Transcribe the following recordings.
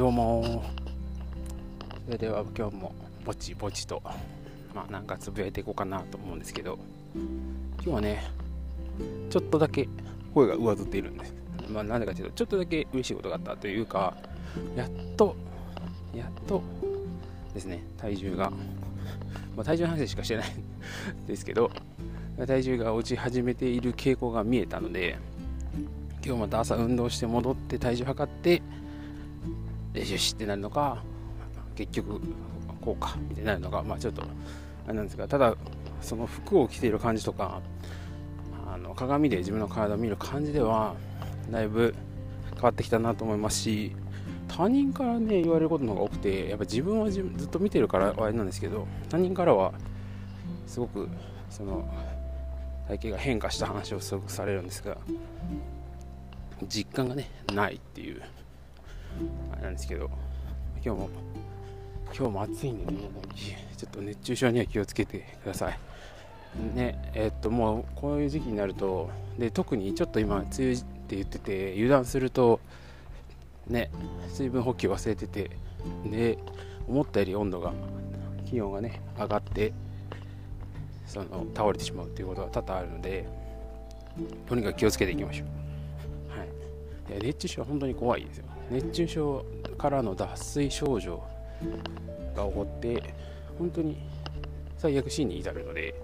どうも。それでは今日もぼちぼちとまあなんかつぶやいていこうかなと思うんですけど。今日はねちょっとだけ声が上ずっているんです。まあなんでかというとちょっとだけ嬉しいことがあったというかやっとやっとですね体重が、まあ、体重の話しかしてない ですけど体重が落ち始めている傾向が見えたので今日また朝運動して戻って体重測ってよしってなるのか結局こうかみたいなるのかまあちょっとあれなんですがただその服を着ている感じとかあの鏡で自分の体を見る感じではだいぶ変わってきたなと思いますし他人からね言われることの方が多くてやっぱ自分はずっと見てるからあれなんですけど他人からはすごくその体型が変化した話をすごくされるんですが実感がねないっていうあれなんですけど今日も今日も暑いんでねちょっと熱中症には気をつけてください。ねえー、っともうこういう時期になるとで特にちょっと今梅雨って言ってて油断するとね水分補給忘れててで思ったより温度が気温がね上がってその倒れてしまうっていうことが多々あるのでとにかく気をつけていきましょう、はい、熱中症は本当に怖いですよ。熱中症からの脱水症状が起こって本当に最悪死に至るので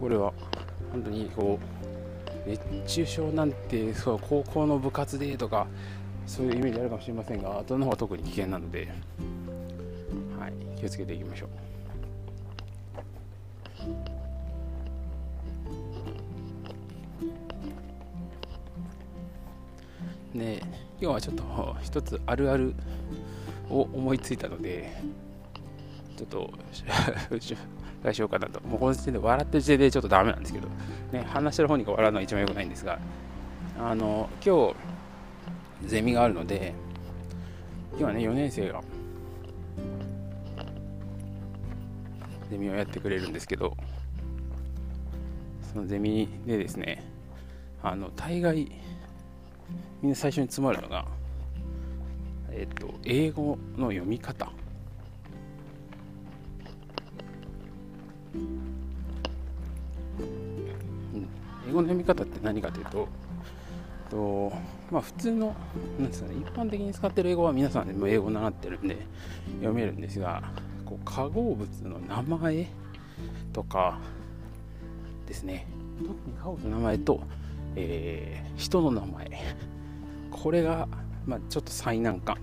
これは本当にこう熱中症なんてそう高校の部活でとかそういうイメージあるかもしれませんが後の方が特に危険なので、はい、気をつけていきましょう。で今日はちょっと一つあるあるを思いついたのでちょっと 返しようかなと。もうこの時点で笑ってる時点でちょっとダメなんですけど、ね、話してる方に笑うのは一番良くないんですがあの今日ゼミがあるので今日はね4年生がゼミをやってくれるんですけどそのゼミでですねあの大概みんな最初に詰まるのが、えっ、と、英語の読み方。英語の読み方って何かというと、とまあ、普通のなんですか、ね、一般的に使っている英語は皆さんでも英語習ってるんで読めるんですがこう化合物の名前とかですね特に化合物の名前と、えー、人の名前。これが、まあ、ちょっと最難関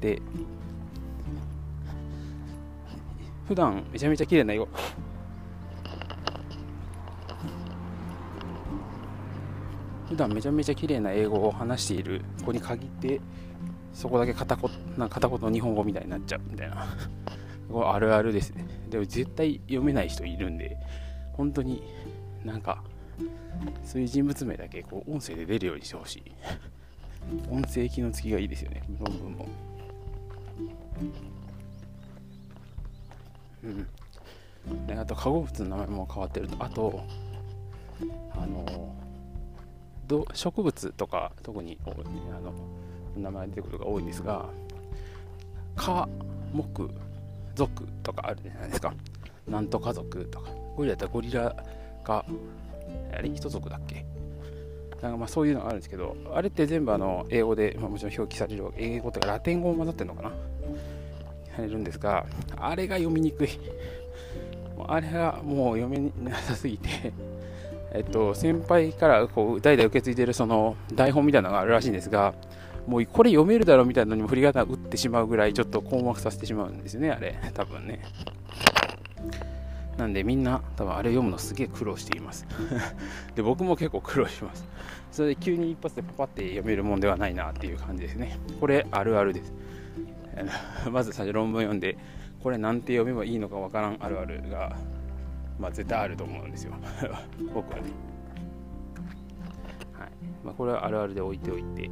で。普段めちゃめちゃ綺麗なよ普段めちゃめちゃ綺麗な英語を話している子に限ってそこだけ片言な片言日本語みたいになっちゃうみたいな。これあるあるです。ねでも絶対読めない人いるんで本当になんかそういう人物名だけこう音声で出るようにしてほしい。音声機能付きがいいですよね論文も。うん。であと化合物の名前も変わってるとあとあのど植物とか特にあの名前出てくることが多いんですが科目族とかあるじゃないですか。なんとか族とか。ゴリラだったらゴリラがあれ一族だっけ？なんかまあそういうのがあるんですけど、あれって全部あの英語で、まあ、もちろん表記される英語とかラテン語も混ざってるのかな？されるんですが、あれが読みにくい。あれがもう読めなさすぎて、えっと、先輩からこう代々受け継いでるその台本みたいなのがあるらしいんですが、もうこれ読めるだろうみたいなのにも振り方打ってしまうぐらいちょっと困惑させてしまうんですよね、あれ、多分ね。なんでみんな多分あれ読むのすげえ苦労しています。で僕も結構苦労します。それで急に一発でパパって読めるもんではないなっていう感じですね。これあるあるです。まず最初論文読んでこれなんて読めばいいのかわからんあるあるがまあ絶対あると思うんですよ。僕はね。はい。まあ、これはあるあるで置いておいて。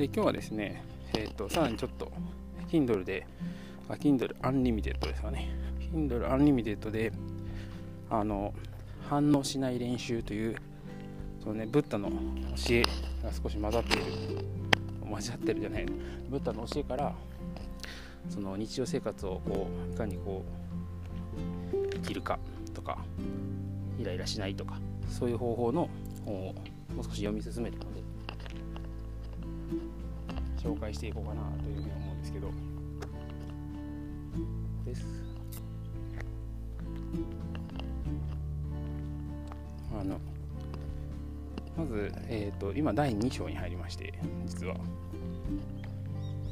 で今日はですね、えーと、さらにちょっと Kindle であ Kindle Unlimited ですかね。Kindle Unlimited であの反応しない練習というその、ね、ブッダの教えが少し混ざっている混ざってるじゃないブッダの教えからその日常生活をこういかにこう生きるかとかイライラしないとかそういう方法の本をもう少し読み進めたので紹介していこうかなというふうに思うんですけど。です。あのまず、えーと、今第2章に入りまして実は。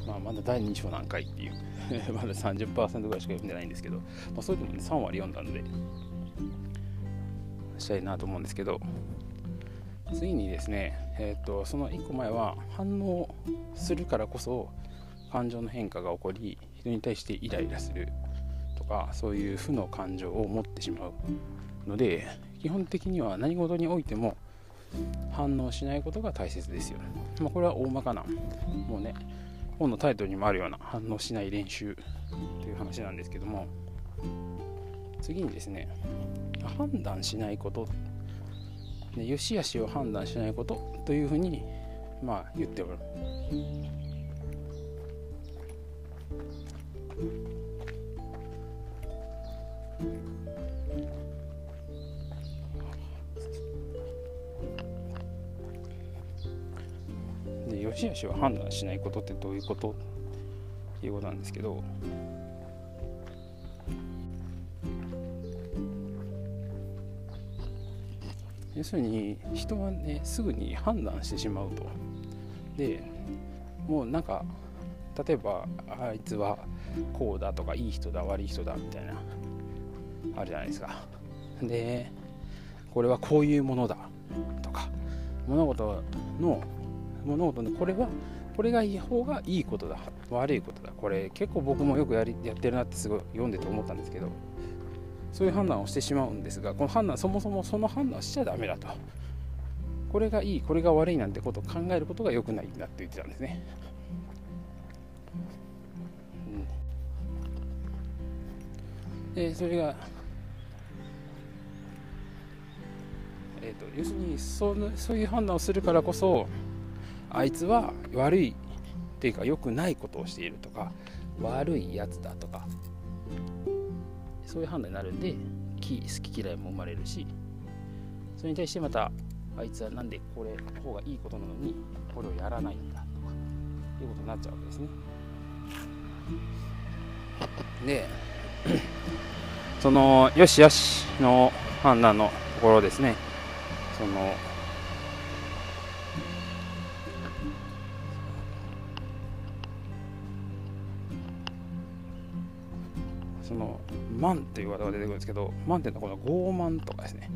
まあまだ第2章何回っていう。まだ30%ぐらいしか読んでないんですけど、まあ、それでもね3割読んだので。したいなと思うんですけど。次にですね、えーと、その1個前は反応するからこそ感情の変化が起こり人に対してイライラするとかそういう負の感情を持ってしまうので基本的には何事においても反応しないことが大切ですよ、まあ、これは大まかなもうね本のタイトルにもあるような反応しない練習という話なんですけども次にですね判断しないことで良し悪しを判断しないことというふうにまあ言っておる。で良し悪しを判断しないことってどういうこと？っていうことなんですけど要するに人はねすぐに判断してしまうと。でもうなんか例えばあいつはこうだとかいい人だ悪い人だみたいなあるじゃないですか。でこれはこういうものだとか物事の物事のこれはこれがいい方がいいことだ悪いことだ。これ結構僕もよくやりやってるなってすごい読んでて思ったんですけどそういう判断をしてしまうんですがこの判断そもそもその判断しちゃダメだと。これがいいこれが悪いなんてことを考えることが良くないんだって言ってたんですね、うん、でそれがえーと、と要するにそのそういう判断をするからこそあいつは悪いっていうか良くないことをしているとか悪いやつだとかそういう判断になるんで好き嫌いも生まれるしそれに対してまたあいつはなんでこれの方がいいことなのにこれをやらないんだとかいうことになっちゃうわけですね。でそのよしよしの判断のところですね。そのその慢っていうワードが出てくるんですけど慢っていうのはこの傲慢とかですね。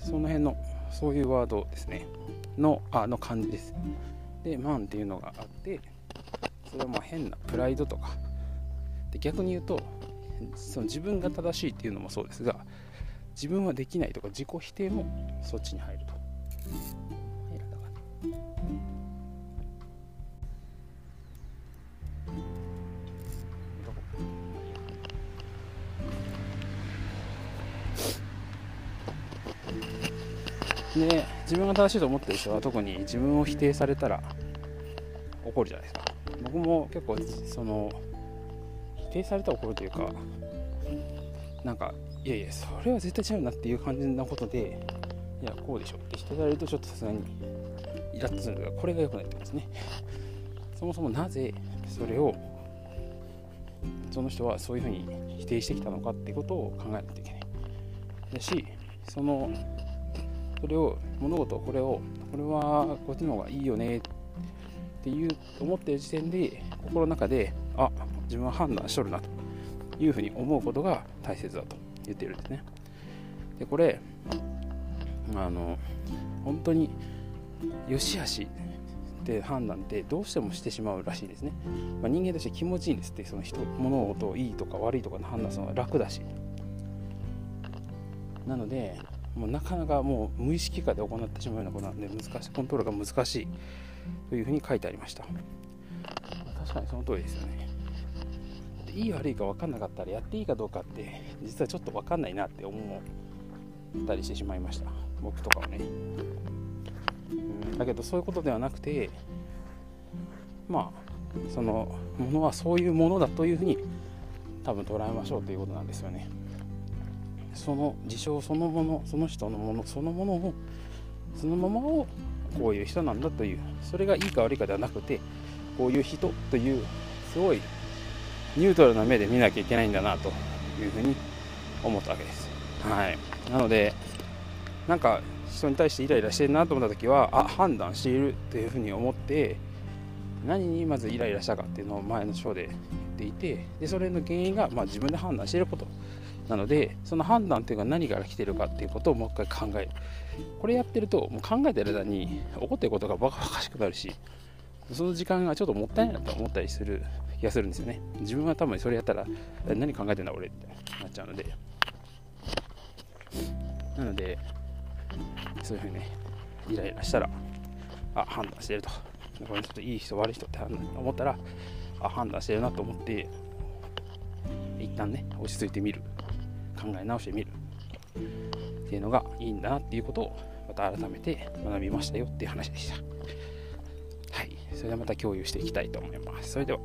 その辺のそういうワードですね。のあの漢字です。で慢っていうのがあってそれはまあ変なプライドとか。で逆に言うとその自分が正しいっていうのもそうですが自分はできないとか自己否定もそっちに入る。で自分が正しいと思ってる人は特に自分を否定されたら怒るじゃないですか。僕も結構その否定されたら怒るというかなんかいやいやそれは絶対違うなっていう感じなことでいやこうでしょって否定されるとちょっとさすがにイラッとするのがこれが良くないってことですね。そもそもなぜそれをその人はそういうふうに否定してきたのかってことを考えないといけない。だしそのそれを物事これをこれはこっちの方がいいよねっていう思ってる時点で心の中であ自分は判断しとるなというふうに思うことが大切だと言っているんですね。でこれあの本当に良し悪しって判断ってどうしてもしてしまうらしいですね、まあ、人間として気持ちいいんですってその人物事をいいとか悪いとかの判断するのは楽だし。なのでもうなかなかもう無意識化で行ってしまうようなことなんで難しいコントロールが難しいというふうに書いてありました。確かにその通りですよね。いい悪いか分かんなかったらやっていいかどうかって実はちょっと分かんないなって思ったりしてしまいました。僕とかはね、うん、だけどそういうことではなくてまあそのものはそういうものだというふうに多分捉えましょうということなんですよね。その事象そのものその人のものそのものをそのままをこういう人なんだというそれがいいか悪いかではなくてこういう人というすごいニュートラルな目で見なきゃいけないんだなというふうに思ったわけです。はい、なのでなんか人に対してイライラしてるなと思った時はあ判断しているというふうに思って何にまずイライラしたかっていうのを前の章で言っていてでそれの原因がまあ自分で判断していることなのでその判断っていうのが何から来てるかっていうことをもう一回考える。これやってるともう考えてる間に起こってることがバカバカしくなるしその時間がちょっともったいないなと思ったりする気がするんですよね。自分は多分それやったら何考えてんだ俺ってなっちゃうので。なのでそういうふうにねイライラしたらあ判断してると。これちょっといい人悪い人って思ったらあ判断してるなと思って一旦ね落ち着いてみる。考え直してみる。っていうのがいいんだなっていうことをまた改めて学びましたよっていう話でした。はい。それではまた共有していきたいと思います。それでは。